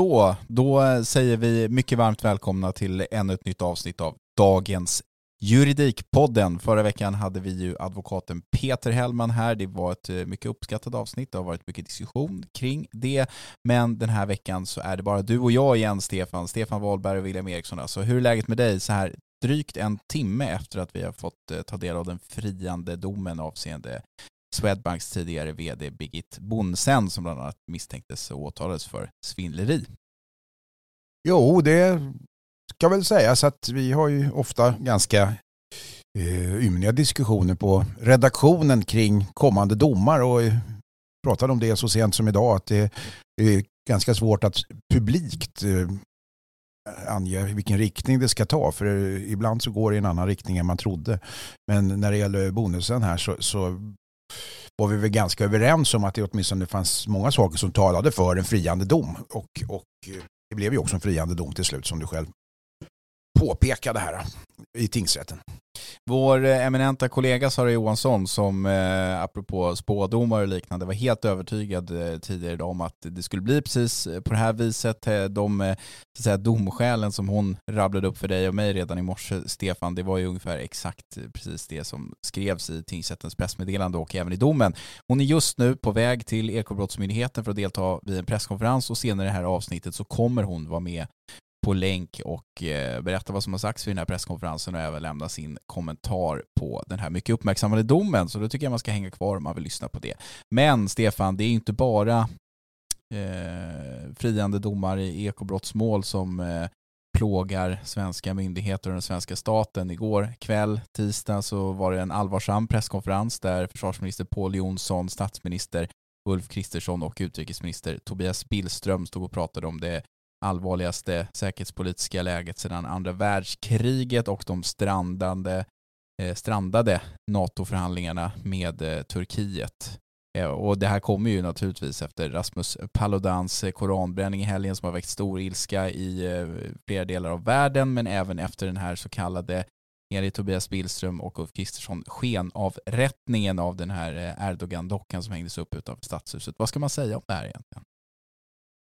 Så, då säger vi mycket varmt välkomna till ännu ett nytt avsnitt av dagens Juridikpodden. Förra veckan hade vi ju advokaten Peter Hellman här. Det var ett eh, mycket uppskattat avsnitt. Det har varit mycket diskussion kring det. Men den här veckan så är det bara du och jag igen, Stefan. Stefan Wahlberg och William Eriksson. Alltså, hur är läget med dig så här drygt en timme efter att vi har fått eh, ta del av den friande domen avseende Swedbanks tidigare vd Birgit Bonsen som bland annat misstänktes och åtalades för svindleri. Jo, det ska väl sägas att vi har ju ofta ganska eh, ymniga diskussioner på redaktionen kring kommande domar och eh, pratade om det så sent som idag att det är ganska svårt att publikt eh, ange vilken riktning det ska ta för ibland så går det i en annan riktning än man trodde. Men när det gäller bonusen här så, så var vi väl ganska överens om att det åtminstone fanns många saker som talade för en friande dom. Och, och det blev ju också en friande dom till slut som du själv påpekade här i tingsrätten. Vår eh, eminenta kollega Sara Johansson som eh, apropå spådomar och liknande var helt övertygad eh, tidigare idag om att det skulle bli precis eh, på det här viset. Eh, de eh, så att säga, domskälen som hon rabblade upp för dig och mig redan i morse, Stefan, det var ju ungefär exakt eh, precis det som skrevs i tingsrättens pressmeddelande och även i domen. Hon är just nu på väg till Ekobrottsmyndigheten för att delta vid en presskonferens och senare i det här avsnittet så kommer hon vara med på länk och eh, berätta vad som har sagts vid den här presskonferensen och även lämna sin kommentar på den här mycket uppmärksammade domen. Så då tycker jag man ska hänga kvar om man vill lyssna på det. Men Stefan, det är inte bara eh, friande domar i ekobrottsmål som eh, plågar svenska myndigheter och den svenska staten. Igår kväll, tisdag, så var det en allvarsam presskonferens där försvarsminister Paul Jonsson, statsminister Ulf Kristersson och utrikesminister Tobias Billström stod och pratade om det allvarligaste säkerhetspolitiska läget sedan andra världskriget och de strandande, eh, strandade NATO-förhandlingarna med eh, Turkiet. Eh, och det här kommer ju naturligtvis efter Rasmus Paludans eh, koranbränning i helgen som har väckt stor ilska i eh, flera delar av världen men även efter den här så kallade enligt Tobias Billström och Ulf Kristersson skenavrättningen av den här eh, Erdogan-dockan som hängdes upp utanför stadshuset. Vad ska man säga om det här egentligen?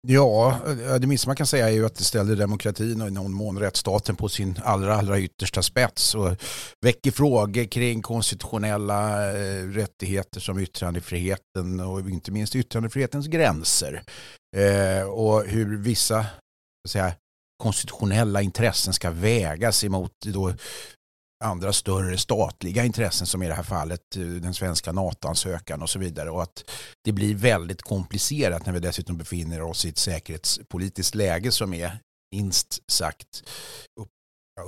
Ja, eh, det minsta man kan säga är ju att det ställer demokratin och i någon mån rättsstaten på sin allra, allra yttersta spets och väcker frågor kring konstitutionella eh, rättigheter som yttrandefriheten och inte minst yttrandefrihetens gränser. Eh, och hur vissa säga, konstitutionella intressen ska vägas emot då andra större statliga intressen som i det här fallet eh, den svenska NATO-ansökan och så vidare. Och att det blir väldigt komplicerat när vi dessutom befinner oss i ett säkerhetspolitiskt läge som är minst sagt upp,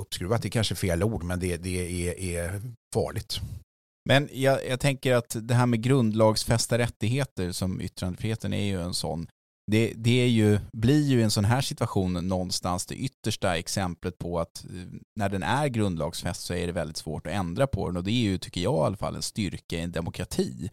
uppskruvat, det är kanske fel ord, men det, det är, är farligt. Men jag, jag, tänker att det här med grundlagsfästa rättigheter som yttrandefriheten är ju en sån det, det är ju, blir ju en sån här situation någonstans det yttersta exemplet på att eh, när den är grundlagsfäst så är det väldigt svårt att ändra på den och det är ju, tycker jag i alla fall, en styrka i en demokrati.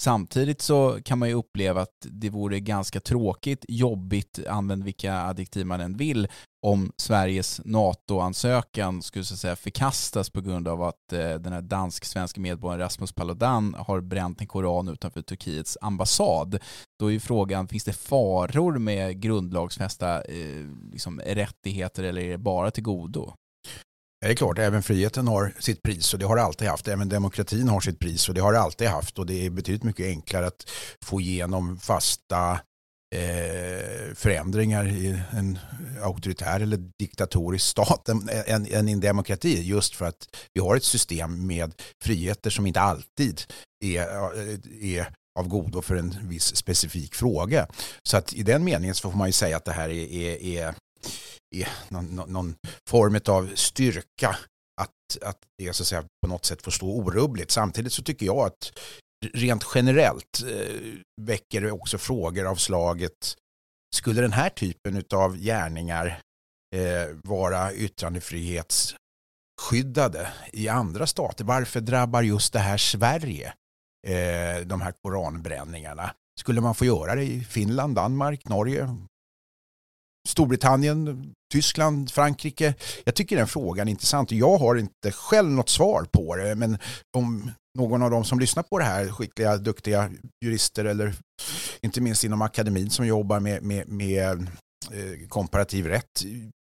Samtidigt så kan man ju uppleva att det vore ganska tråkigt, jobbigt, använd vilka adjektiv man än vill, om Sveriges NATO-ansökan skulle så att säga förkastas på grund av att eh, den här dansk-svenska medborgaren Rasmus Paludan har bränt en koran utanför Turkiets ambassad. Då är ju frågan, finns det faror med grundlagsfästa eh, liksom, rättigheter eller är det bara till godo? Det är klart, även friheten har sitt pris och det har det alltid haft. Även demokratin har sitt pris och det har det alltid haft. Och det är betydligt mycket enklare att få igenom fasta eh, förändringar i en auktoritär eller diktatorisk stat än, än, än i en demokrati. Just för att vi har ett system med friheter som inte alltid är, eh, är av godo för en viss specifik fråga. Så att i den meningen så får man ju säga att det här är, är, är är någon, någon form av styrka att, att det så att säga, på något sätt får stå orubbligt. Samtidigt så tycker jag att rent generellt eh, väcker det också frågor av slaget skulle den här typen av gärningar eh, vara yttrandefrihetsskyddade i andra stater? Varför drabbar just det här Sverige, eh, de här koranbränningarna? Skulle man få göra det i Finland, Danmark, Norge, Storbritannien, Tyskland, Frankrike. Jag tycker den frågan är intressant och jag har inte själv något svar på det. Men om någon av dem som lyssnar på det här, skickliga, duktiga jurister eller inte minst inom akademin som jobbar med, med, med eh, komparativ rätt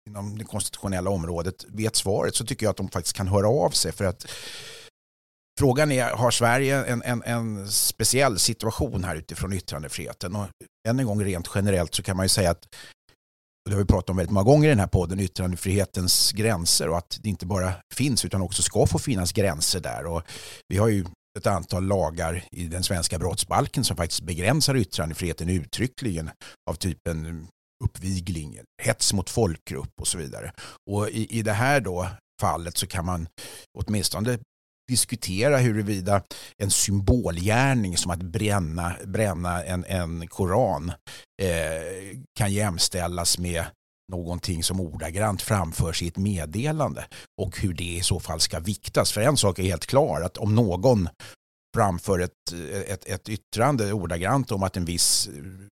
inom det konstitutionella området vet svaret så tycker jag att de faktiskt kan höra av sig för att Frågan är, har Sverige en, en, en speciell situation här utifrån yttrandefriheten? Och än en gång rent generellt så kan man ju säga att det har vi pratat om väldigt många gånger i den här podden, yttrandefrihetens gränser och att det inte bara finns utan också ska få finnas gränser där. Och vi har ju ett antal lagar i den svenska brottsbalken som faktiskt begränsar yttrandefriheten uttryckligen av typen uppvigling, hets mot folkgrupp och så vidare. Och i, i det här då fallet så kan man åtminstone diskutera huruvida en symbolgärning som att bränna, bränna en, en koran eh, kan jämställas med någonting som ordagrant framförs i ett meddelande och hur det i så fall ska viktas. För en sak är helt klar, att om någon framför ett, ett, ett yttrande ordagrant om att en viss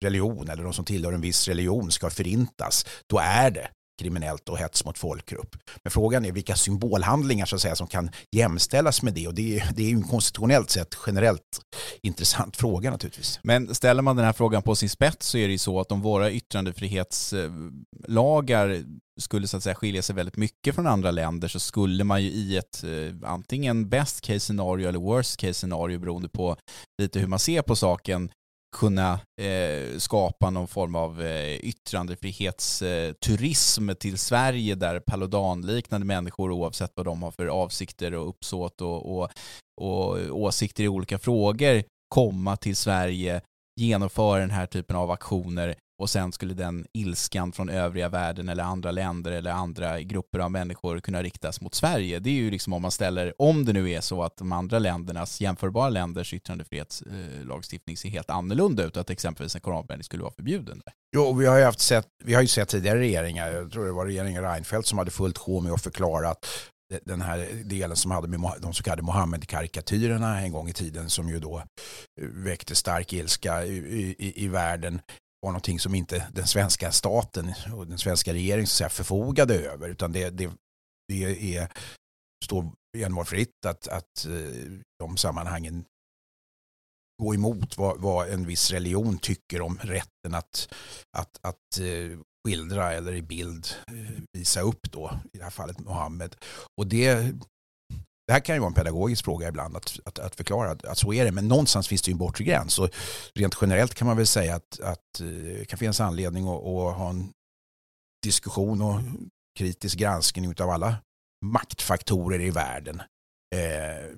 religion eller de som tillhör en viss religion ska förintas, då är det kriminellt och hets mot folkgrupp. Men frågan är vilka symbolhandlingar så att säga, som kan jämställas med det och det är, det är ju en konstitutionellt sett generellt intressant fråga naturligtvis. Men ställer man den här frågan på sin spets så är det ju så att om våra yttrandefrihetslagar skulle så att säga skilja sig väldigt mycket från andra länder så skulle man ju i ett eh, antingen best case scenario eller worst case scenario beroende på lite hur man ser på saken kunna eh, skapa någon form av eh, yttrandefrihetsturism till Sverige där paludanliknande människor oavsett vad de har för avsikter och uppsåt och, och, och åsikter i olika frågor komma till Sverige, genomföra den här typen av aktioner och sen skulle den ilskan från övriga världen eller andra länder eller andra grupper av människor kunna riktas mot Sverige. Det är ju liksom om man ställer, om det nu är så att de andra ländernas, jämförbara länders yttrandefrihetslagstiftning ser helt annorlunda ut, att exempelvis en koranbränning skulle vara förbjuden. Jo, vi har ju, haft sett, vi har ju sett tidigare regeringar, jag tror det var regeringen Reinfeldt som hade fullt sjå med att förklara att den här delen som hade med de så kallade Mohammed-karikatyrerna en gång i tiden som ju då väckte stark ilska i, i, i världen var någonting som inte den svenska staten och den svenska regeringen så säga, förfogade över utan det, det, det är, står envar fritt att, att eh, de sammanhangen gå emot vad, vad, en viss religion tycker om rätten att, att, att eh, skildra eller i bild eh, visa upp då, i det här fallet Mohammed. Och det det här kan ju vara en pedagogisk fråga ibland att, att, att förklara att, att, så är det. Men någonstans finns det ju en bortre gräns. Och rent generellt kan man väl säga att, att det kan finnas anledning att, att ha en diskussion och kritisk granskning av alla maktfaktorer i världen. Eh,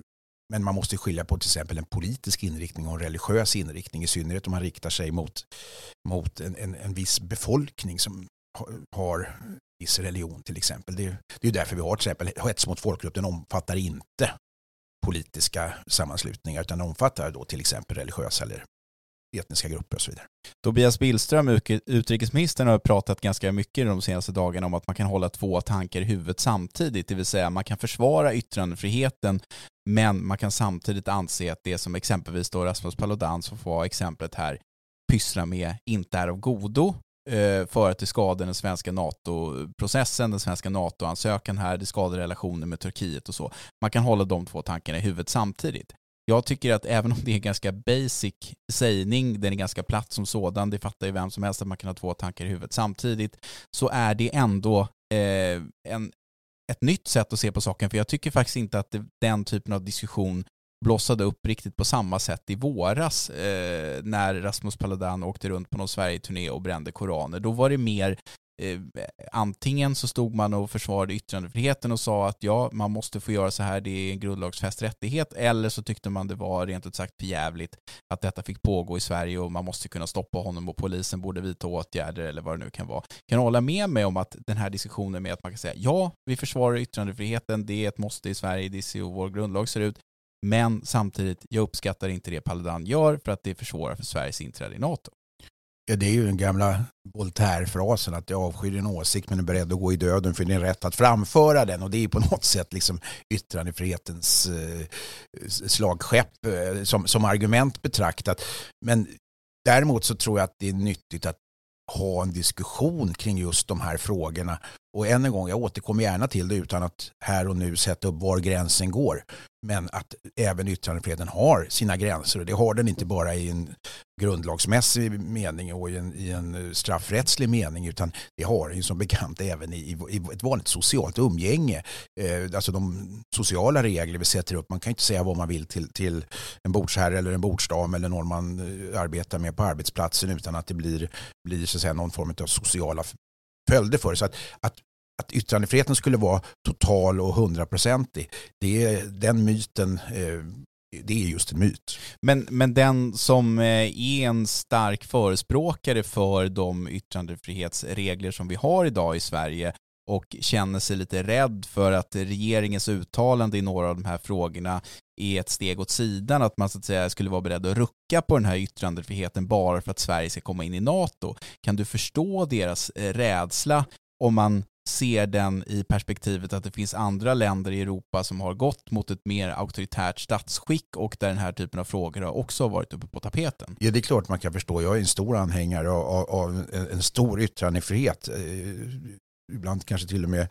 men man måste skilja på till exempel en politisk inriktning och en religiös inriktning i synnerhet om man riktar sig mot, mot en, en, en viss befolkning som har viss religion till exempel. Det är, det är därför vi har till exempel hets mot folkgrupp. Den omfattar inte politiska sammanslutningar utan omfattar då till exempel religiösa eller etniska grupper och så vidare. Tobias Billström, utrikesministern, har pratat ganska mycket de senaste dagarna om att man kan hålla två tankar i huvudet samtidigt, det vill säga man kan försvara yttrandefriheten men man kan samtidigt anse att det som exempelvis då Rasmus Paludan, som får vara exemplet här, pysslar med inte är av godo Eh, för att det skadar den svenska NATO-processen, den svenska NATO-ansökan här, det skadar relationen med Turkiet och så. Man kan hålla de två tankarna i huvudet samtidigt. Jag tycker att även om det är en ganska basic sägning, den är ganska platt som sådan, det fattar ju vem som helst att man kan ha två tankar i huvudet samtidigt, så är det ändå eh, en, ett nytt sätt att se på saken, för jag tycker faktiskt inte att det, den typen av diskussion blossade upp riktigt på samma sätt i våras eh, när Rasmus Paludan åkte runt på någon Sverige-turné och brände koraner. Då var det mer eh, antingen så stod man och försvarade yttrandefriheten och sa att ja, man måste få göra så här, det är en grundlagsfäst rättighet, eller så tyckte man det var rent ut sagt förjävligt att detta fick pågå i Sverige och man måste kunna stoppa honom och polisen borde vidta åtgärder eller vad det nu kan vara. Kan hålla med mig om att den här diskussionen med att man kan säga ja, vi försvarar yttrandefriheten, det är ett måste i Sverige, det är så vår grundlag ser ut, men samtidigt, jag uppskattar inte det Paludan gör för att det försvårar för Sveriges inträde i NATO. Ja, det är ju den gamla Voltaire-frasen att jag avskyr din åsikt men är beredd att gå i döden för din rätt att framföra den och det är på något sätt liksom yttrandefrihetens eh, slagskepp eh, som, som argument betraktat. Men däremot så tror jag att det är nyttigt att ha en diskussion kring just de här frågorna. Och än en gång, jag återkommer gärna till det utan att här och nu sätta upp var gränsen går. Men att även yttrandefriheten har sina gränser och det har den inte bara i en grundlagsmässig mening och i en, i en eh, straffrättslig mening utan det har den som bekant även i, i ett vanligt socialt umgänge. Eh, alltså de sociala regler vi sätter upp. Man kan inte säga vad man vill till, till en bordsherre eller en bordsdam eller någon man eh, arbetar med på arbetsplatsen utan att det blir, blir så att säga, någon form av sociala följder för det. Så att, att att yttrandefriheten skulle vara total och hundraprocentig, den myten eh, det är just en myt. Men, men den som eh, är en stark förespråkare för de yttrandefrihetsregler som vi har idag i Sverige och känner sig lite rädd för att regeringens uttalande i några av de här frågorna är ett steg åt sidan, att man så att säga skulle vara beredd att rucka på den här yttrandefriheten bara för att Sverige ska komma in i NATO. Kan du förstå deras eh, rädsla om man ser den i perspektivet att det finns andra länder i Europa som har gått mot ett mer auktoritärt statsskick och där den här typen av frågor har också varit uppe på tapeten. Ja, det är klart man kan förstå. Jag är en stor anhängare av, av en stor yttrandefrihet. Eh, Ibland kanske till och med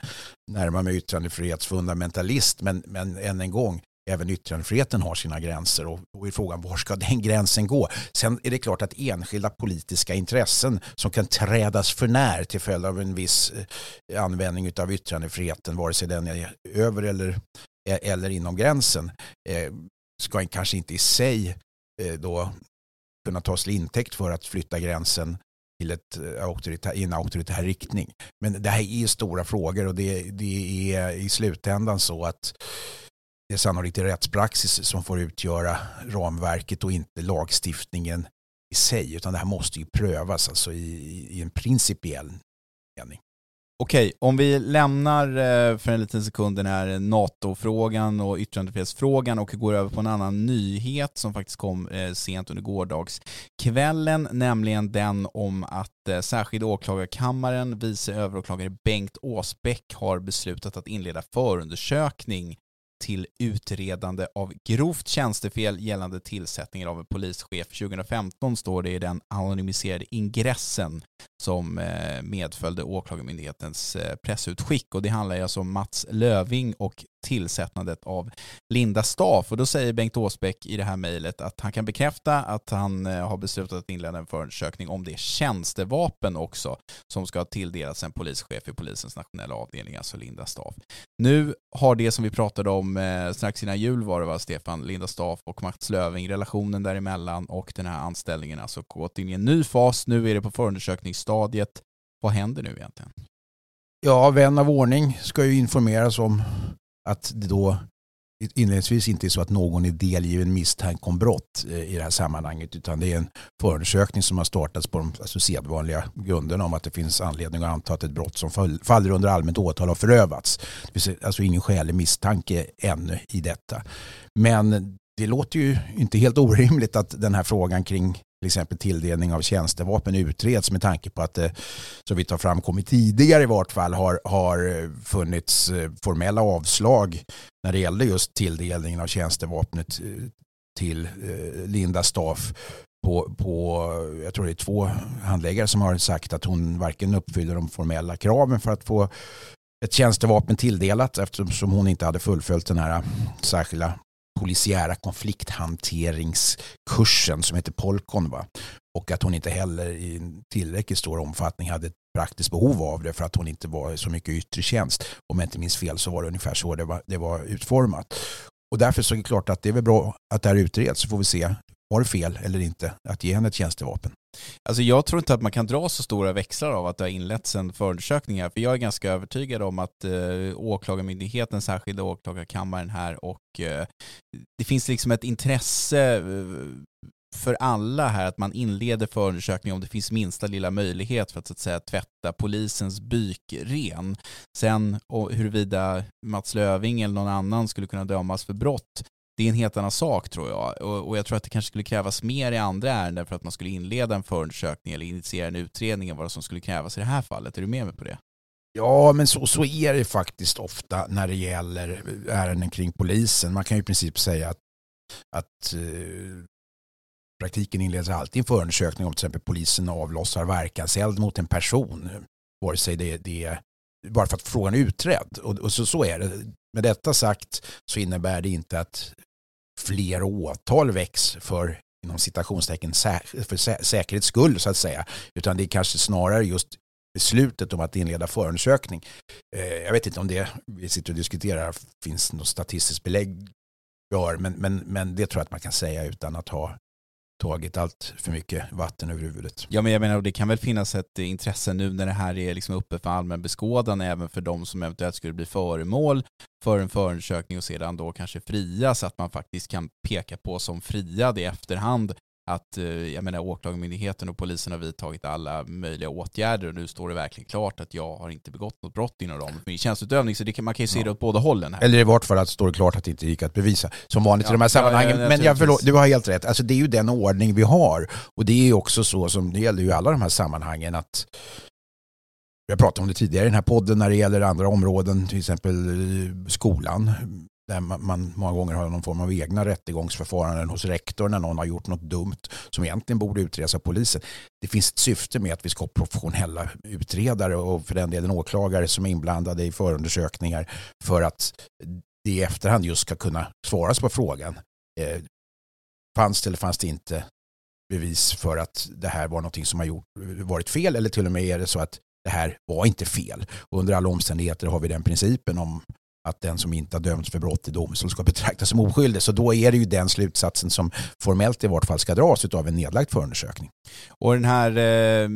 närmar mig yttrandefrihetsfundamentalist, men, men än en gång, även yttrandefriheten har sina gränser och då är frågan var ska den gränsen gå? Sen är det klart att enskilda politiska intressen som kan trädas för när till följd av en viss eh, användning av yttrandefriheten, vare sig den är över eller, eh, eller inom gränsen, eh, ska kanske inte i sig då kunna tas till intäkt för att flytta gränsen till ett eh, auktoritär, i en auktoritär riktning. Men det här är stora frågor och det, det är i slutändan så att det är sannolikt rättspraxis som får utgöra ramverket och inte lagstiftningen i sig. Utan det här måste ju prövas alltså i, i en principiell mening. Okej, om vi lämnar eh, för en liten sekund den här NATO-frågan och yttrandefrihetsfrågan och går över på en annan nyhet som faktiskt kom eh, sent under gårdagskvällen, nämligen den om att eh, särskilda åklagarkammaren, vice överåklagare Bengt Åsbäck har beslutat att inleda förundersökning till utredande av grovt tjänstefel gällande tillsättningen av en polischef. 2015 står det i den anonymiserade ingressen som eh, medföljde Åklagarmyndighetens eh, pressutskick och det handlar alltså om Mats Löving och tillsättandet av Linda Staff och då säger Bengt Åsbäck i det här mejlet att han kan bekräfta att han eh, har beslutat att inleda en förundersökning om det tjänstevapen också som ska tilldelas en polischef i polisens nationella avdelning, alltså Linda Staff. Nu har det som vi pratade om eh, strax innan jul var det va, Stefan, Linda Staff och Mats Löving, relationen däremellan och den här anställningen alltså gått in i en ny fas. Nu är det på förundersökningsstadiet. Vad händer nu egentligen? Ja, vän av ordning ska ju informeras om att det då inledningsvis inte är så att någon är delgiven misstanke om brott eh, i det här sammanhanget utan det är en förundersökning som har startats på de alltså sedvanliga grunderna om att det finns anledning att anta att ett brott som faller under allmänt åtal har förövats. Det finns alltså ingen skälig misstanke ännu i detta. Men det låter ju inte helt orimligt att den här frågan kring till exempel tilldelning av tjänstevapen utreds med tanke på att det, så vitt har framkommit tidigare i vart fall, har, har eh, funnits eh, formella avslag när det gällde just tilldelningen av tjänstevapnet till Linda Staff på, på, jag tror det är två handläggare som har sagt att hon varken uppfyller de formella kraven för att få ett tjänstevapen tilldelat eftersom hon inte hade fullföljt den här särskilda polisiära konflikthanteringskursen som heter Polkon. Va? Och att hon inte heller i tillräckligt stor omfattning hade ett praktiskt behov av det för att hon inte var så mycket yttre tjänst. Om jag inte minns fel så var det ungefär så det var, det var utformat. Och därför så är det klart att det är väl bra att det här utreds så får vi se var det fel eller inte att ge henne ett tjänstevapen? Alltså jag tror inte att man kan dra så stora växlar av att det har inletts en förundersökning här, för jag är ganska övertygad om att eh, åklagarmyndigheten, särskilda åklagarkammaren här och eh, det finns liksom ett intresse eh, för alla här att man inleder förundersökning om det finns minsta lilla möjlighet för att så att säga tvätta polisens byk ren. Sen huruvida Mats Löving eller någon annan skulle kunna dömas för brott det är en helt annan sak tror jag. Och, och, jag tror att det kanske skulle krävas mer i andra ärenden för att man skulle inleda en förundersökning eller initiera en utredning än vad som skulle krävas i det här fallet. Är du med mig på det? Ja, men så, så är det faktiskt ofta när det gäller eh, ärenden kring polisen. Man kan ju i princip säga att, att eh, praktiken inleds alltid en förundersökning om till exempel polisen avlossar verkanseld mot en person. Vare sig det, det är bara för att frågan är utredd. Och, och så, så är det. Med detta sagt så innebär det inte att fler åtal väcks för inom citationstecken för säkerhets skull så att säga. Utan det är kanske snarare just beslutet om att inleda förundersökning. Eh, jag vet inte om det vi sitter och diskuterar finns något statistiskt belägg för, men, men, men det tror jag att man kan säga utan att ha tagit allt för mycket vatten över huvudet. Ja, men jag menar, det kan väl finnas ett intresse nu när det här är liksom uppe för allmän beskådan även för de som eventuellt skulle bli föremål för en förundersökning och sedan då kanske frias, att man faktiskt kan peka på som friad i efterhand att eh, jag menar, åklagarmyndigheten och polisen har vidtagit alla möjliga åtgärder och nu står det verkligen klart att jag har inte begått något brott inom ramen för min tjänsteutövning. Så det kan, man kan ju se ja. det åt båda hållen. Här. Eller i vart fall att det står klart att det inte gick att bevisa. Som vanligt ja, i de här sammanhangen. Ja, Men jag förlåt, du har helt rätt. Alltså, det är ju den ordning vi har. Och det är också så som det gäller ju alla de här sammanhangen att har pratat om det tidigare i den här podden när det gäller andra områden, till exempel skolan där man många gånger har någon form av egna rättegångsförfaranden hos rektor när någon har gjort något dumt som egentligen borde utredas av polisen. Det finns ett syfte med att vi ska ha professionella utredare och för den delen åklagare som är inblandade i förundersökningar för att det i efterhand just ska kunna svaras på frågan. Eh, fanns det eller fanns det inte bevis för att det här var någonting som har gjort, varit fel eller till och med är det så att det här var inte fel. Och under alla omständigheter har vi den principen om att den som inte har dömts för brott i domstol ska betraktas som oskyldig. Så då är det ju den slutsatsen som formellt i vart fall ska dras av en nedlagd förundersökning. Och den här eh,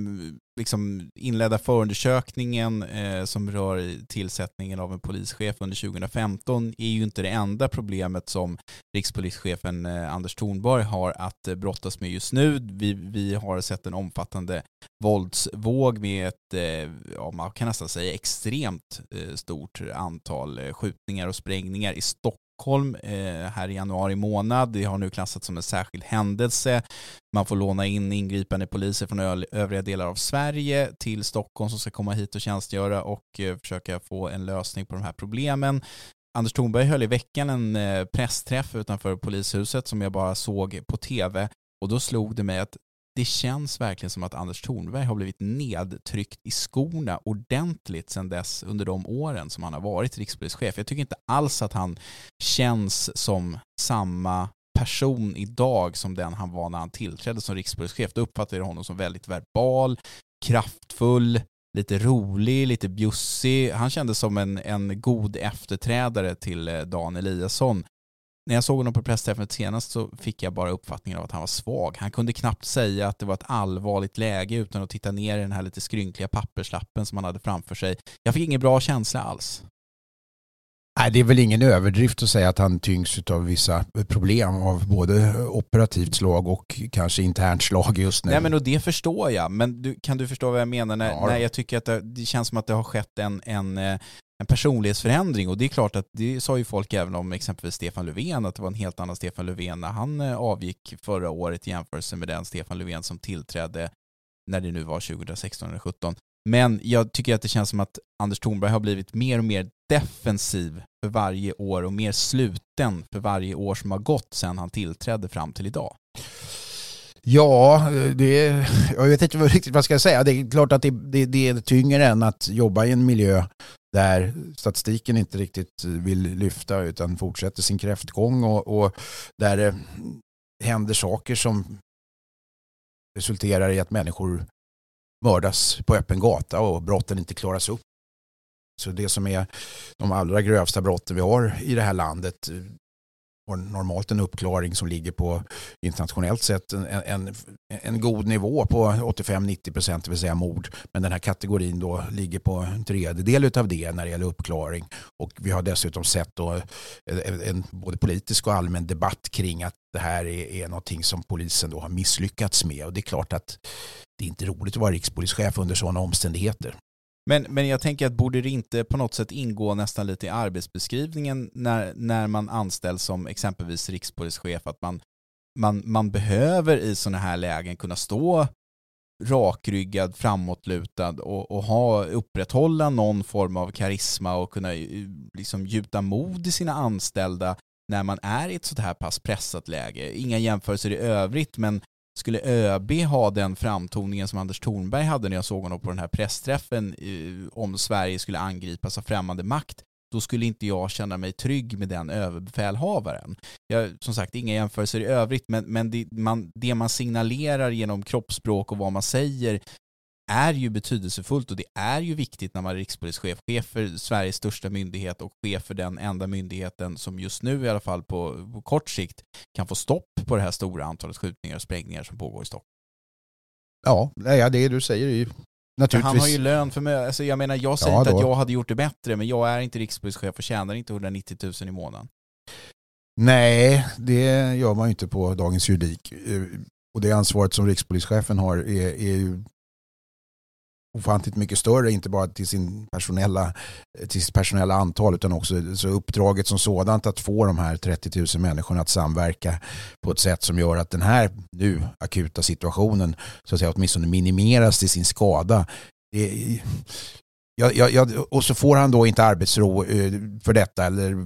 liksom inledda förundersökningen eh, som rör tillsättningen av en polischef under 2015 är ju inte det enda problemet som rikspolischefen eh, Anders Thornborg har att eh, brottas med just nu. Vi, vi har sett en omfattande våldsvåg med ett, eh, ja, man kan nästan säga extremt eh, stort antal eh, skjutningar och sprängningar i Stockholm Stockholm eh, här i januari månad. Det har nu klassats som en särskild händelse. Man får låna in ingripande poliser från övriga delar av Sverige till Stockholm som ska komma hit och tjänstgöra och eh, försöka få en lösning på de här problemen. Anders Thornberg höll i veckan en eh, pressträff utanför polishuset som jag bara såg på tv och då slog det mig att det känns verkligen som att Anders Thornberg har blivit nedtryckt i skorna ordentligt sedan dess under de åren som han har varit rikspolischef. Jag tycker inte alls att han känns som samma person idag som den han var när han tillträdde som rikspolischef. Då uppfattade jag honom som väldigt verbal, kraftfull, lite rolig, lite bjussig. Han kändes som en, en god efterträdare till eh, Dan Eliasson när jag såg honom på pressträffen senast så fick jag bara uppfattningen av att han var svag. Han kunde knappt säga att det var ett allvarligt läge utan att titta ner i den här lite skrynkliga papperslappen som han hade framför sig. Jag fick ingen bra känsla alls. Nej, det är väl ingen överdrift att säga att han tyngs av vissa problem av både operativt slag och kanske internt slag just nu. Nej men och det förstår jag, men du, kan du förstå vad jag menar när, Ja. när jag tycker att det, det känns som att det har skett en, en, eh, en personlighetsförändring och det är klart att det sa ju folk även om exempelvis Stefan Löfven att det var en helt annan Stefan Löfven när han eh, avgick förra året i jämförelse med den Stefan Löfven som tillträdde när det nu var 2016 eller 2017. Men jag tycker att det känns som att Anders Thornberg har blivit mer och mer defensiv för varje år och mer sluten för varje år som har gått sedan han tillträdde fram till idag. Ja, det, jag vet inte riktigt vad jag ska säga. Det är klart att det, det, det är tyngre än att jobba i en miljö där statistiken inte riktigt vill lyfta utan fortsätter sin kräftgång och, och där det händer saker som resulterar i att människor mördas på öppen gata och brotten inte klaras upp. Så det som är de allra grövsta brotten vi har i det här landet har normalt en uppklaring som ligger på internationellt sett en, en, en god nivå på 85-90 procent, det vill säga mord. Men den här kategorin då ligger på en tredjedel av det när det gäller uppklaring. Och vi har dessutom sett då en, en både politisk och allmän debatt kring att det här är, är någonting som polisen då har misslyckats med. Och det är klart att det är inte roligt att vara rikspolischef under sådana omständigheter. Men, men jag tänker att borde det inte på något sätt ingå nästan lite i arbetsbeskrivningen när, när man anställs som exempelvis rikspolischef att man, man, man behöver i sådana här lägen kunna stå rakryggad, framåtlutad och, och ha, upprätthålla någon form av karisma och kunna eh, liksom gjuta mod i sina anställda när man är i ett sådant här pass pressat läge. Inga jämförelser i övrigt men skulle ÖB ha den framtoningen som Anders Thornberg hade när jag såg honom på den här pressträffen eh, om Sverige skulle angripas av främmande makt, då skulle inte jag känna mig trygg med den överbefälhavaren. Jag, som sagt, inga jämförelser i övrigt, men, men det, man, det man signalerar genom kroppsspråk och vad man säger är ju betydelsefullt och det är ju viktigt när man är rikspolischef, chef för Sveriges största myndighet och chef för den enda myndigheten som just nu i alla fall på, på kort sikt kan få stopp på det här stora antalet skjutningar och sprängningar som pågår i Stockholm. Ja, nej, det du säger är ju naturligtvis... han har ju lön för mig. Alltså jag menar, jag säger Ja, inte att jag hade gjort det bättre, men jag är inte rikspolischef och tjänar inte 190 000 i månaden. Nej, det gör man ju inte på dagens juridik. Eh, Och det ansvaret som rikspolischefen har är, är ju ofantligt mycket större, inte bara till, sin personella, till sitt personella antal utan också så uppdraget som sådant att få de här 30 000 människorna att samverka på ett sätt som gör att den här nu akuta situationen så att säga åtminstone minimeras till sin skada. Det Ja, ja, ja, och så får han då inte arbetsro eh, för detta eller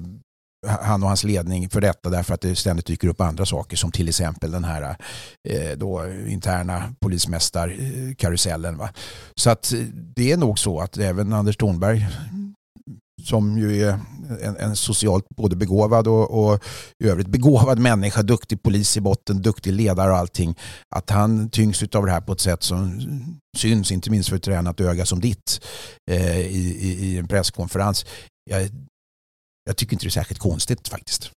han och hans ledning för detta därför att det ständigt dyker upp andra saker som till exempel den här eh, då, interna polismästarkarusellen. Eh, va? Så att eh, det är nog så att även Anders Thornberg som ju är en, en socialt både begåvad och, och i övrigt begåvad människa, duktig polis i botten, duktig ledare och allting, att han tyngs av det här på ett sätt som syns, inte minst för ett tränat öga som ditt eh, i, i, i en presskonferens. Jag, jag tycker inte det är särskilt konstigt faktiskt.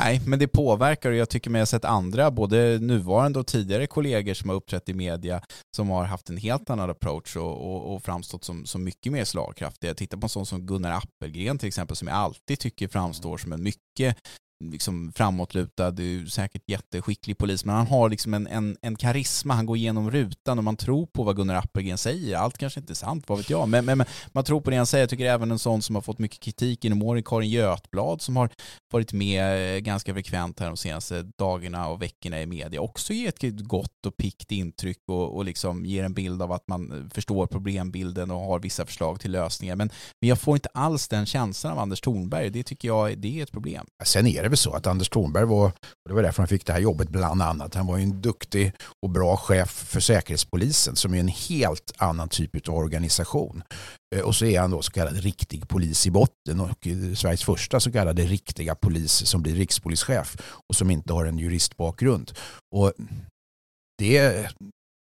Nej, men det påverkar och jag tycker mig ha sett andra, både nuvarande och tidigare kollegor som har uppträtt i media som har haft en helt annan approach och, och, och framstått som, som mycket mer slagkraftiga. Titta på en sån som Gunnar Appelgren till exempel som jag alltid tycker framstår som en mycket liksom framåtlutad, är säkert jätteskicklig polis, men han har liksom en, en, en karisma, han går igenom rutan och man tror på vad Gunnar Appelgren säger. Allt kanske inte är sant, vad vet jag, men, men, men man tror på det han säger. Jag tycker även en sån som har fått mycket kritik genom åren, Karin Götblad, som har varit med eh, ganska frekvent här de senaste dagarna och veckorna i media, också ger ett gott och pikt intryck och, och liksom ger en bild av att man eh, förstår problembilden och har vissa förslag till lösningar. Men, men jag får inte alls den känslan av Anders Thornberg, det tycker jag det är ett problem. Sen är det väl så att Anders Thornberg var, och det var därför han fick det här jobbet bland annat, han var ju en duktig och bra chef för Säkerhetspolisen som är en helt annan typ av organisation. Eh, och så är han då så kallad riktig polis i botten och eh, Sveriges första så kallade riktiga polis som blir rikspolischef och som inte har en juristbakgrund. Och det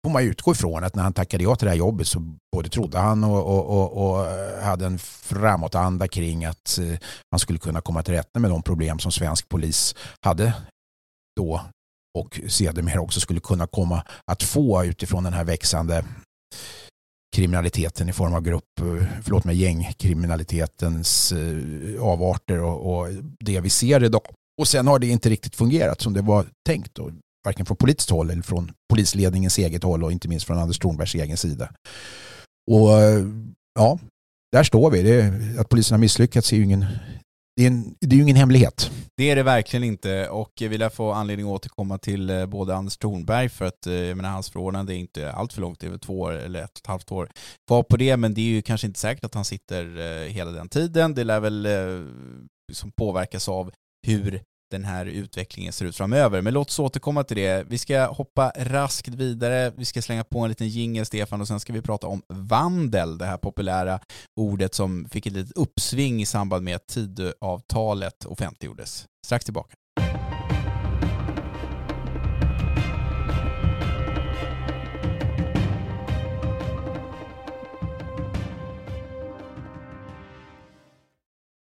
får man utgå ifrån att när han tackade ja till det här jobbet så både trodde han och, och, och, och hade en framåtanda kring att eh, man skulle kunna komma till rätta med de problem som svensk polis hade då och sedermera också skulle kunna komma att få utifrån den här växande kriminaliteten i form av grupp, eh, förlåt mig, gängkriminalitetens eh, avarter och, och det vi ser idag. Och sen har det inte riktigt fungerat som det var tänkt. Då varken från politiskt håll eller från polisledningens eget håll och inte minst från Anders Thornbergs egen sida. Och ja, där står vi. Det, att polisen har misslyckats är ju ingen, det är, en, det är ju ingen hemlighet. Det är det verkligen inte och vi lär få anledning att återkomma till eh, både Anders Thornberg för att eh, jag menar, hans förordnande är inte allt för långt, det är väl två år eller ett och ett halvt år kvar på det men det är ju kanske inte säkert att han sitter eh, hela den tiden. Det lär väl liksom påverkas av hur den här utvecklingen ser ut framöver. Men låt oss återkomma till det. Vi ska hoppa raskt vidare. Vi ska slänga på en liten jingel, Stefan, och sen ska vi prata om vandel, det här populära ordet som fick ett litet uppsving i samband med att Tidöavtalet offentliggjordes. Strax tillbaka.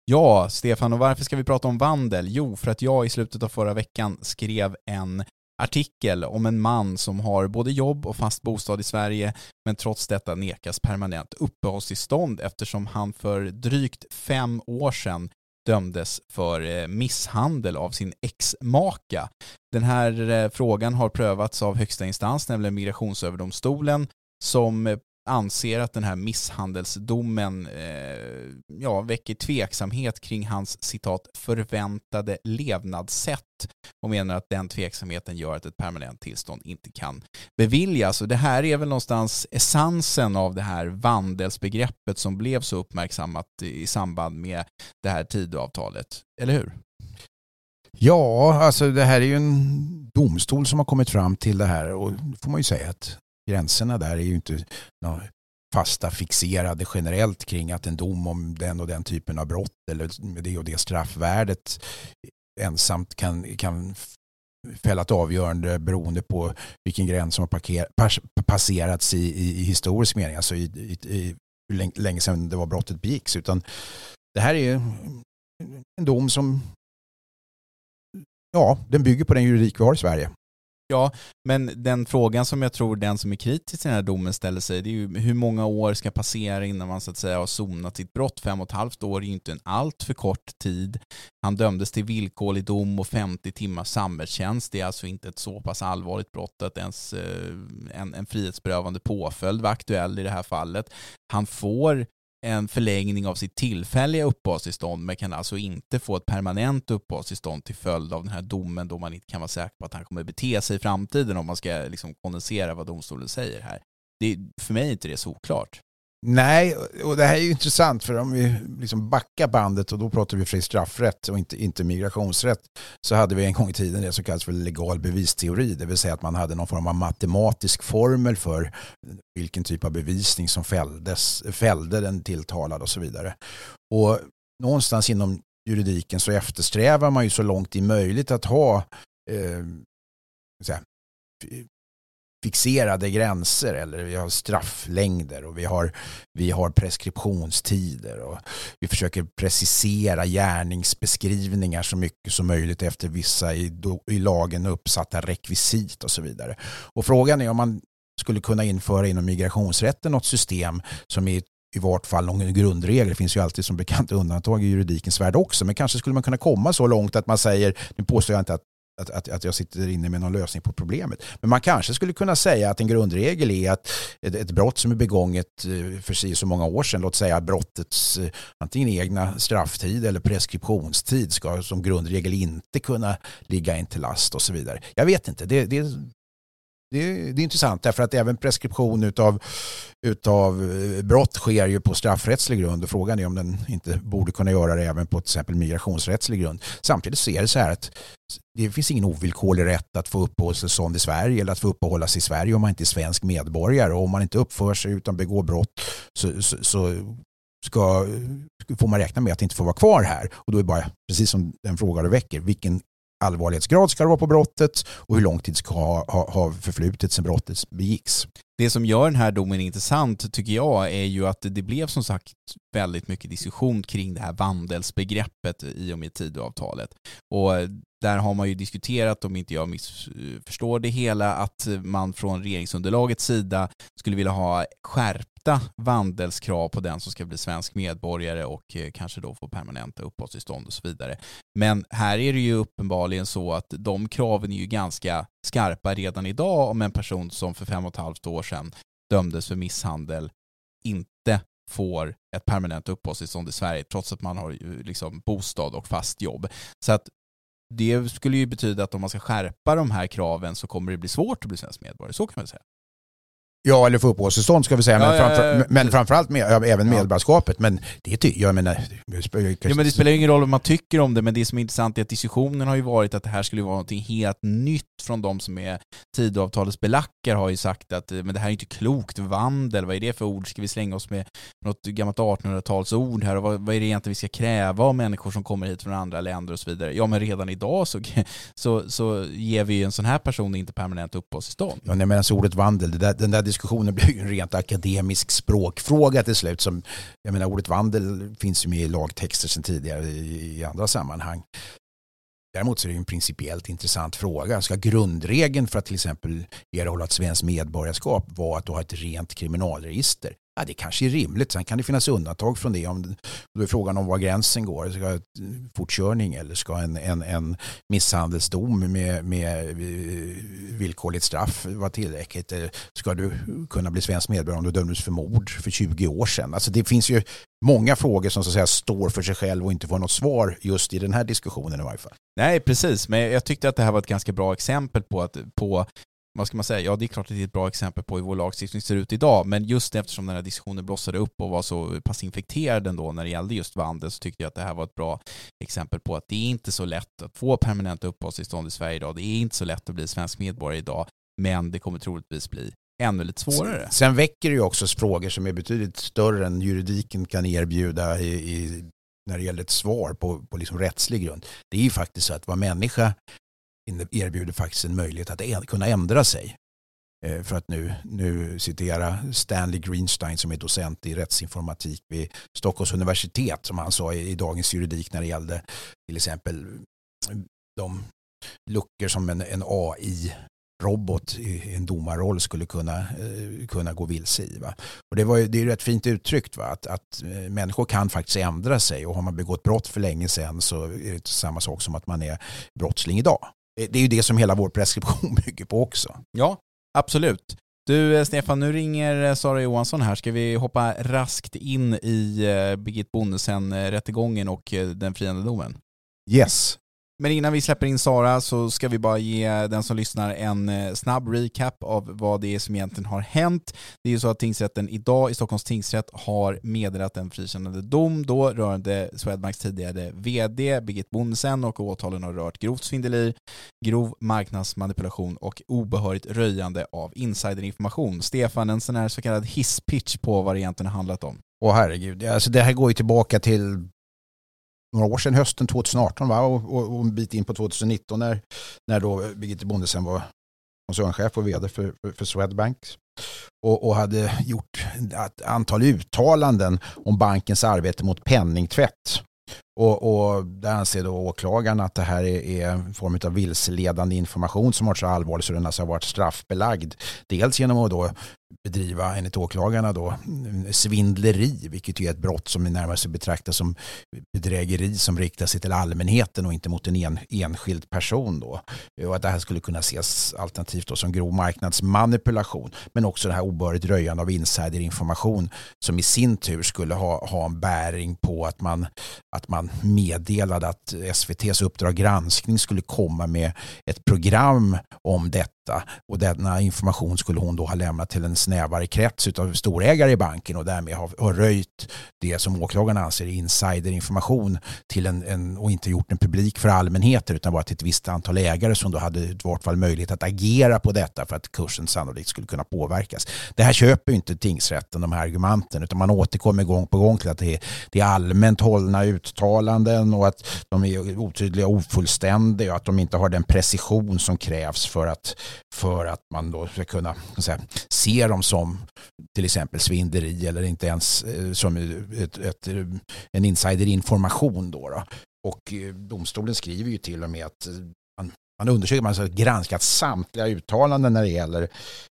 Ja, Stefan, och varför ska vi prata om vandel? Jo, för att jag i slutet av förra veckan skrev en artikel om en man som har både jobb och fast bostad i Sverige men trots detta nekas permanent uppehållstillstånd eftersom han för drygt fem år sedan dömdes för eh, misshandel av sin exmaka. Den här eh, frågan har prövats av högsta instans, nämligen Migrationsöverdomstolen, som eh, anser att den här misshandelsdomen eh, ja, väcker tveksamhet kring hans citat förväntade levnadssätt och menar att den tveksamheten gör att ett permanent tillstånd inte kan beviljas. Och det här är väl någonstans essensen av det här vandelsbegreppet som blev så uppmärksammat i samband med det här Tidöavtalet, eller hur? Ja, alltså det här är ju en domstol som har kommit fram till det här och då får man ju säga att gränserna där är ju inte fasta fixerade generellt kring att en dom om den och den typen av brott eller med det och det straffvärdet ensamt kan, kan fälla ett avgörande beroende på vilken gräns som har parker, pas, passerats i, i, i, historisk mening, alltså i, i, i hur länge sedan det var brottet begicks. Utan det här är en dom som ja, den bygger på den juridik vi har i Sverige. Ja, men den frågan som jag tror den som är kritisk till den här domen ställer sig, det är ju hur många år ska passera innan man så att säga har sonat sitt brott? Fem och ett halvt år är ju inte en allt för kort tid. Han dömdes till villkorlig dom och 50 timmars samhällstjänst. Det är alltså inte ett så pass allvarligt brott att ens eh, en, en frihetsberövande påföljd var aktuell i det här fallet. Han får en förlängning av sitt tillfälliga uppehållstillstånd men kan alltså inte få ett permanent uppehållstillstånd till följd av den här domen då man inte kan vara säker på att han kommer bete sig i framtiden om man ska liksom kondensera vad domstolen säger här. Det, för mig är inte det så oklart. Nej, och det här är ju intressant för om vi liksom backar bandet och då pratar vi fri straffrätt och inte, inte migrationsrätt så hade vi en gång i tiden det som kallas för legal bevisteori, det vill säga att man hade någon form av matematisk formel för vilken typ av bevisning som fälldes, fällde den tilltalade och så vidare. Och någonstans inom juridiken så eftersträvar man ju så långt det är möjligt att ha eh, fixerade gränser eller vi har strafflängder och vi har, vi har preskriptionstider och vi försöker precisera gärningsbeskrivningar så mycket som möjligt efter vissa i, i lagen uppsatta rekvisit och så vidare. Och frågan är om man skulle kunna införa inom migrationsrätten något system som är i vart fall någon grundregel. Det finns ju alltid som bekant undantag i juridikens värld också. Men kanske skulle man kunna komma så långt att man säger, nu påstår jag inte att att, att, att jag sitter inne med någon lösning på problemet. Men man kanske skulle kunna säga att en grundregel är att ett, ett brott som är begånget eh, för sig så många år sedan, låt säga brottets eh, antingen egna strafftid eller preskriptionstid ska som grundregel inte kunna ligga in till last och så vidare. Jag vet inte, det, det, det, det är intressant därför att även preskription utav, utav eh, brott sker ju på straffrättslig grund och frågan är om den inte borde kunna göra det även på till exempel migrationsrättslig grund. Samtidigt så är det så här att det finns ingen ovillkorlig rätt att få uppehållstillstånd i Sverige eller att få uppehålla sig i Sverige om man inte är svensk medborgare och om man inte uppför sig utan begår brott så, så, så ska, får man räkna med att inte få vara kvar här. Och då är det bara, precis som den fråga du väcker, vilken allvarlighetsgrad ska det vara på brottet och hur lång tid ska ha, ha, ha förflutit sedan brottet begicks. Det som gör den här domen intressant tycker jag är ju att det blev som sagt väldigt mycket diskussion kring det här vandelsbegreppet i och med Tidöavtalet. Och där har man ju diskuterat, om inte jag missförstår det hela, att man från regeringsunderlagets sida skulle vilja ha skärp strikta vandelskrav på den som ska bli svensk medborgare och eh, kanske då få permanenta uppehållstillstånd och så vidare. Men här är det ju uppenbarligen så att de kraven är ju ganska skarpa redan idag om en person som för fem och ett halvt år sedan dömdes för misshandel inte får ett permanent uppehållstillstånd i Sverige trots att man har eh, liksom bostad och fast jobb. Så att det skulle ju betyda att om man ska skärpa de här kraven så kommer det bli svårt att bli svensk medborgare, så kan man säga. Ja, eller få uppehållstillstånd ska vi säga, men, framför, ja, ja, men framförallt med, även medborgarskapet. Men det ty, jag menar... Ja, men det spelar ingen roll vad man tycker om det, men det som är intressant är att diskussionen har ju varit att det här skulle vara någonting helt nytt från de som är Tidöavtalets belackare har ju sagt att men det här är inte klokt, vandel, vad är det för ord? Ska vi slänga oss med något gammalt 1800-talsord här? Och vad, vad är det egentligen vi ska kräva av människor som kommer hit från andra länder och så vidare? Ja, men redan idag så, så, så ger vi en sån här person inte permanent uppehållstillstånd. Ja, nej, men alltså ordet vandel, det där, den där diskussionen blir ju en rent akademisk språkfråga till slut. Som, jag menar, ordet vandel finns ju med i lagtexter sedan tidigare i, i andra sammanhang. Däremot så är det en principiellt intressant fråga. Ska grundregeln för att till exempel erhålla ett svenskt medborgarskap vara att du har ett rent kriminalregister? Ja, det kanske är rimligt. Sen kan det finnas undantag från det. Om då är frågan om var gränsen går. Ska fortkörning eller ska en, en, en misshandelsdom med, med eh, villkorligt straff vara tillräckligt? Ska du kunna bli svensk medborgare om du dömdes för mord för 20 år sedan? Alltså det finns ju många frågor som så att säga står för sig själv och inte får något svar just i den här diskussionen i varje fall. Nej, precis. Men jag tyckte att det här var ett ganska bra exempel på, att, på vad ska man säga, ja det är klart att det är ett bra exempel på hur vår lagstiftning ser ut idag, men just eftersom den här diskussionen blossade upp och var så pass infekterad ändå när det gällde just vandel så tyckte jag att det här var ett bra exempel på att det är inte så lätt att få permanenta uppehållstillstånd i Sverige idag. Det är inte så lätt att bli svensk medborgare idag, men det kommer troligtvis bli ännu lite svårare. Sen väcker det ju också frågor som är betydligt större än juridiken kan erbjuda i, i när det gäller ett svar på, på liksom rättslig grund. Det är ju faktiskt så att vad människa erbjuder faktiskt en möjlighet att kunna ändra sig. Eh, för att nu, nu citera Stanley Greenstein som är docent i rättsinformatik vid Stockholms universitet som han sa i Dagens Juridik när det gällde till exempel mm, de luckor som en, en AI robot i en domarroll skulle kunna, eh, kunna gå vilse i. Va? Och det, var, det är rätt fint uttryckt va? Att, att eh, människor kan faktiskt ändra sig och har man begått brott för länge sedan så är det inte samma sak som att man är brottsling idag. Det är ju det som hela vår preskription bygger på också. Ja, absolut. Du eh, Stefan, nu ringer eh, Sara Johansson här. Ska vi hoppa raskt in i eh, Birgit Bonnesen-rättegången och den friande domen? Yes. Men innan vi släpper in Sara så ska vi bara ge den som lyssnar en eh, snabb recap av vad det är som egentligen har hänt. Det är ju så att tingsrätten idag i Stockholms tingsrätt har meddelat en frikännande dom då rörande Swedbanks tidigare vd Birgit Bonnesen och åtalen har rört grovt svindleri, grov marknadsmanipulation och obehörigt röjande av insiderinformation. Stefan, en sån här så kallad hisspitch på vad det egentligen har handlat om. Åh herregud, alltså det här går ju tillbaka till några år sedan, hösten 2018 va? Och, och, och en bit in på 2019 när, när då Birgitte Bondesen var koncernchef och vd för, för, för Swedbank. Och, och, hade gjort ett antal uttalanden om bankens arbete mot penningtvätt. Och, och där anser då åklagaren att det här är, är en form av vilseledande information som har så allvarlig så den alltså har varit straffbelagd. Dels genom att då bedriva, enligt åklagarna, då, svindleri, vilket är ett brott som närmast betraktas som bedrägeri som riktar sig till allmänheten och inte mot en, en enskild person. Då. Och att det här skulle kunna ses alternativt då som grov marknadsmanipulation, men också det här obehörigt röjande av insiderinformation som i sin tur skulle ha, ha en bäring på att man, att man meddelade att SVTs Uppdrag granskning skulle komma med ett program om detta och denna information skulle hon då ha lämnat till en snävare krets av storägare i banken och därmed ha, ha röjt det som åklagarna anser är insiderinformation till en, en, och inte gjort den publik för allmänheten utan bara till ett visst antal ägare som då hade i vart fall möjlighet att agera på detta för att kursen sannolikt skulle kunna påverkas. Det här köper ju inte tingsrätten, de här argumenten, utan man återkommer gång på gång till att det är, det är allmänt hållna uttalanden och att de är otydliga och ofullständiga och att de inte har den precision som krävs för att, för att man då ska kunna säga, se dem som till exempel svinderi eller inte ens eh, som ett, ett, en insiderinformation. Då, då. Och eh, domstolen skriver ju till och med att eh, man undersöker, man har granskat samtliga uttalanden när det gäller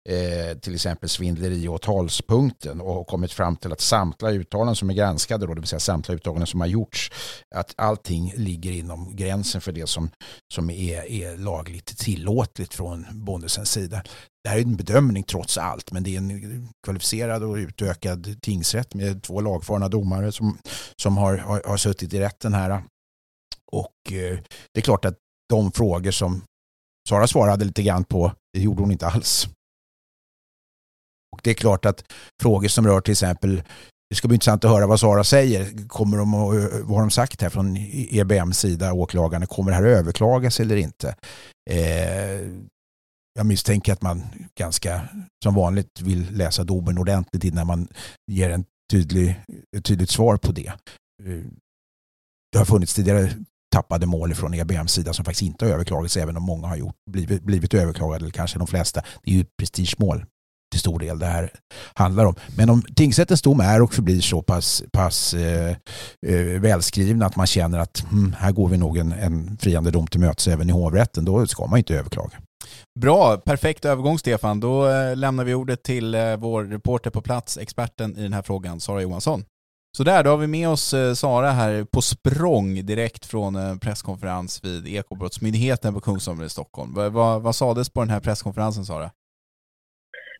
eh, till exempel svindleri och talspunkten och kommit fram till att samtliga uttalanden som är granskade, då, det vill säga samtliga uttalanden som har gjorts, att allting ligger inom gränsen för det som, som är, är lagligt tillåtligt från bondesens sida. Det här är en bedömning trots allt, men det är en kvalificerad och utökad tingsrätt med två lagfarna domare som, som har, har, har suttit i rätten här. Och eh, det är klart att de frågor som Sara svarade lite grann på, det gjorde hon inte alls. Och det är klart att frågor som rör till exempel, det ska bli intressant att höra vad Sara säger. Kommer de, vad har de sagt här från EBMs sida, åklagarna, kommer det här överklagas eller inte? Eh, jag misstänker att man ganska som vanligt vill läsa domen ordentligt innan man ger en tydlig, ett tydligt svar på det. Eh, det har funnits tidigare tappade mål från EBMs sida som faktiskt inte har överklagats även om många har gjort, blivit, blivit överklagade, eller kanske de flesta. Det är ju ett prestigemål till stor del det här handlar om. Men om tingsrättens dom är och förblir så pass, pass eh, eh, välskrivna att man känner att hm, här går vi nog en, en friande dom till mötes även i hovrätten, då ska man inte överklaga. Bra, perfekt övergång Stefan. Då eh, lämnar vi ordet till eh, vår reporter på plats, experten i den här frågan, Sara Johansson. Så där, då har vi med oss eh, Sara här på språng direkt från en presskonferens vid Ekobrottsmyndigheten på Kungsholmen i Stockholm. Vad, vad, vad sades på den här presskonferensen Sara?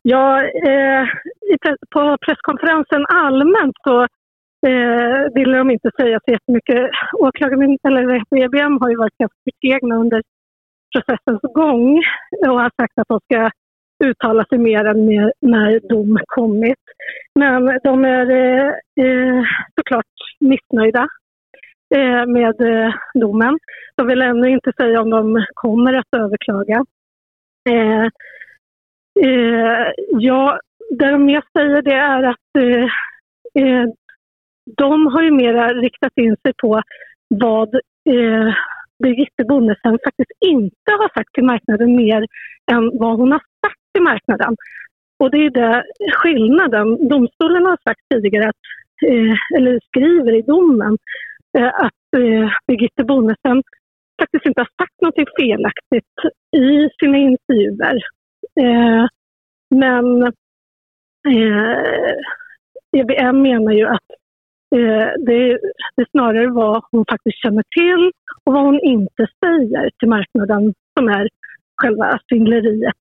Ja, eh, på presskonferensen allmänt så eh, ville de inte säga så jättemycket. Åklagarmyndigheten, eller EBM har ju varit ganska egna under processens gång och har sagt att de ska uttala sig mer än när, när dom kommit. Men de är eh, eh, såklart missnöjda eh, med eh, domen. De vill ännu inte säga om de kommer att överklaga. Eh, eh, ja, det de mer säger det är att eh, eh de har ju mera riktat in sig på vad eh, Birgitte Bonnesen faktiskt inte har sagt till marknaden mer än vad hon har sagt till marknaden. Och det är det skillnaden. Domstolen har sagt tidigare, att, eh, eller skriver i domen, eh, att eh, Birgitte Bonnesen faktiskt inte har sagt något felaktigt i sina intervjuer. Eh, men eh, EBM menar ju att Eh, det, det är snarare vad hon faktiskt känner till och vad hon inte säger till marknaden som är själva svindleriet.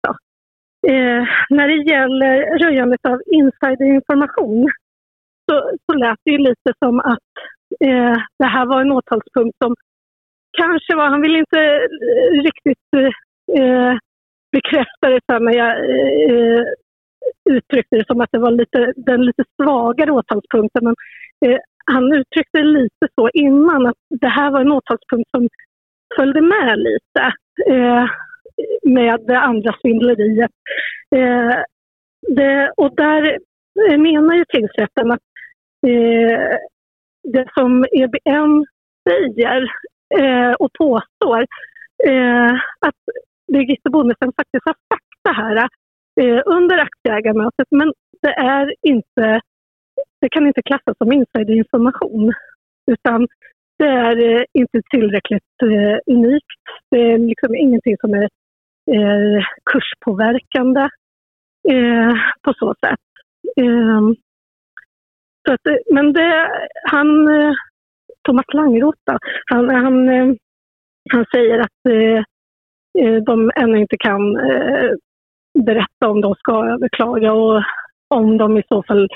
Eh, när det gäller röjandet av insiderinformation så, så lät det ju lite som att eh, det här var en åtalspunkt som kanske var, han ville inte eh, riktigt eh, bekräfta det sen när jag eh, uttryckte det som att det var lite, den lite svagare åtalspunkten. Men eh, han uttryckte det lite så innan att det här var en åtalspunkt som följde med lite eh, med det andra svindleriet. Eh, det, och där eh, menar ju tingsrätten att eh, det som EBM säger eh, och påstår eh, att Birgitte Bonnesen faktiskt har sagt det här eh, under aktieägarmötet men det är inte, det kan inte klassas som insiderinformation utan det är eh, inte tillräckligt eh, unikt. Det är liksom ingenting som är eh, kurspåverkande eh, på så sätt. Eh, så att, eh, men det, han, eh, Thomas Langroth, han, han, eh, han säger att eh, de ännu inte kan berätta om de ska överklaga och om de i så fall,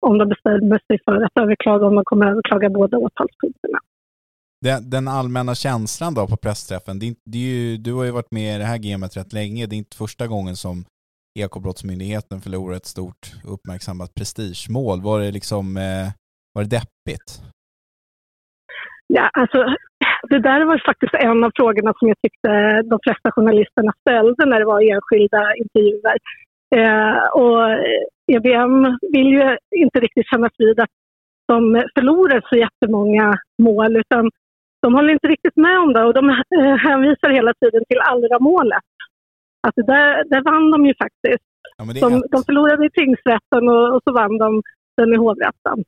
om de bestämmer sig för att överklaga, om de kommer att överklaga båda åtalspunkterna. Den, den, allmänna känslan då på pressträffen, det är, det är ju, du har ju varit med i det här gamet rätt länge, det är inte första gången som Ekobrottsmyndigheten förlorar ett stort uppmärksammat prestigemål. Var det liksom, eh, var det deppigt? Ja, alltså det där var faktiskt en av frågorna som jag tyckte de flesta journalisterna ställde när det var enskilda intervjuer. Eh, och EBM vill ju inte riktigt kännas vid att de förlorar så jättemånga mål utan de håller inte riktigt med om det och de eh, hänvisar hela tiden till allra målet. Alltså där, där vann de ju faktiskt. Ja, de, de, förlorade i tingsrätten och, och, så vann de den i hovrätten.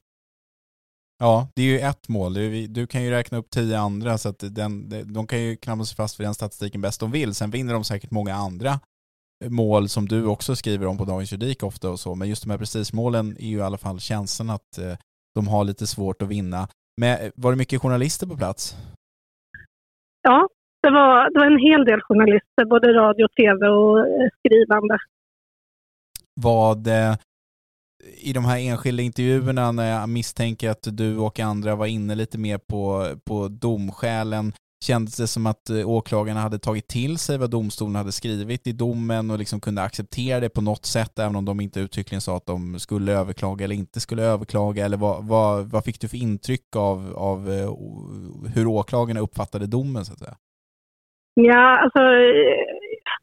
Ja, det är ju ett mål. Du, du kan ju räkna upp tio andra så att den, de kan ju klamra sig fast vid den statistiken bäst de vill. Sen vinner de säkert många andra mål som du också skriver om på Dagens Juridik ofta och så. Men just de här precismålen är ju i alla fall känslan att eh, de har lite svårt att vinna. Men var det mycket journalister på plats? Ja, det var, det var en hel del journalister, både radio, tv och eh, skrivande. Vad, eh, i de här enskilda intervjuerna när jag misstänker att du och andra var inne lite mer på, på domskälen, kändes det som att eh, åklagarna hade tagit till sig vad domstolen hade skrivit i domen och liksom kunde acceptera det på något sätt, även om de inte uttryckligen sa att de skulle överklaga eller inte skulle överklaga? Eller vad, vad, vad fick du för intryck av, av eh, hur åklagarna uppfattade domen? Så att säga? Ja, alltså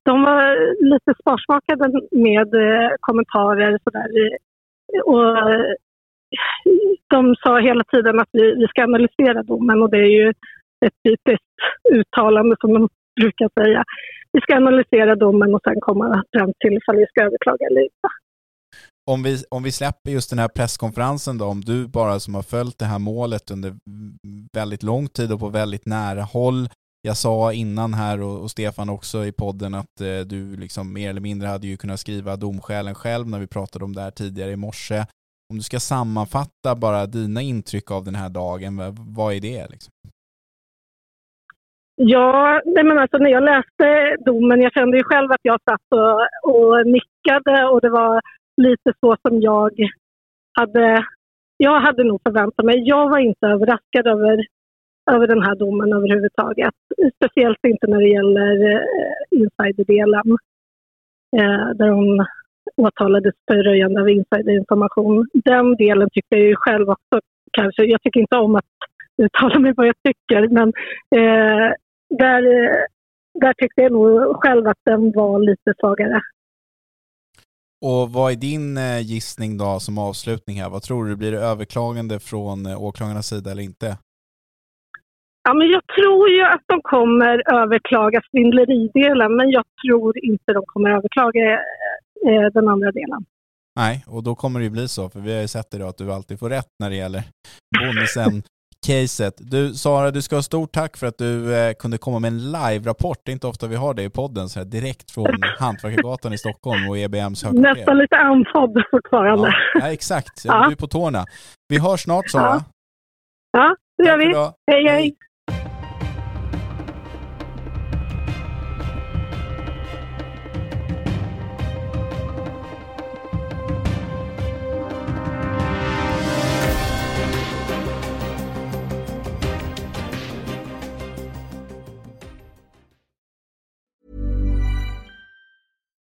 de var lite sparsmakade med eh, kommentarer sådär. Och de sa hela tiden att vi, vi ska analysera domen och det är ju ett typiskt uttalande som de brukar säga. Vi ska analysera domen och sen komma fram till ifall vi ska överklaga eller inte. Om vi, om vi släpper just den här presskonferensen då, om du bara som har följt det här målet under väldigt lång tid och på väldigt nära håll, jag sa innan här och, och Stefan också i podden att eh, du liksom mer eller mindre hade ju kunnat skriva domskälen själv när vi pratade om det här tidigare i morse. Om du ska sammanfatta bara dina intryck av den här dagen, vad, vad är det? Liksom? Ja, men alltså när jag läste domen, jag kände ju själv att jag satt och, och nickade och det var lite så som jag hade jag hade nog förväntat mig. Jag var inte överraskad över över den här domen överhuvudtaget. Speciellt inte när det gäller eh, insiderdelen eh, där hon åtalades för röjande av insiderinformation. Den delen tycker jag ju själv också kanske. Jag tycker inte om att uttala mig vad jag tycker men eh, där, där tyckte jag nog själv att den var lite svagare. Och vad är din eh, gissning då som avslutning här? Vad tror du? Blir det överklagande från eh, åklagarnas sida eller inte? Ja, men jag tror ju att de kommer överklaga svindleridelen men jag tror inte de kommer överklaga eh, den andra delen. Nej, och då kommer det ju bli så, för vi har ju sett idag att du alltid får rätt när det gäller bonusen caset. Du Sara, du ska ha stort tack för att du eh, kunde komma med en live-rapport. Det är inte ofta vi har det i podden, så här, direkt från Hantverkargatan i Stockholm och EBMs högkvarter. Nästan lite andfådd fortfarande. Ja, ja exakt. Ja. Du är på tårna. Vi hörs snart Sara. Ja, ja det gör vi. Hej, hej.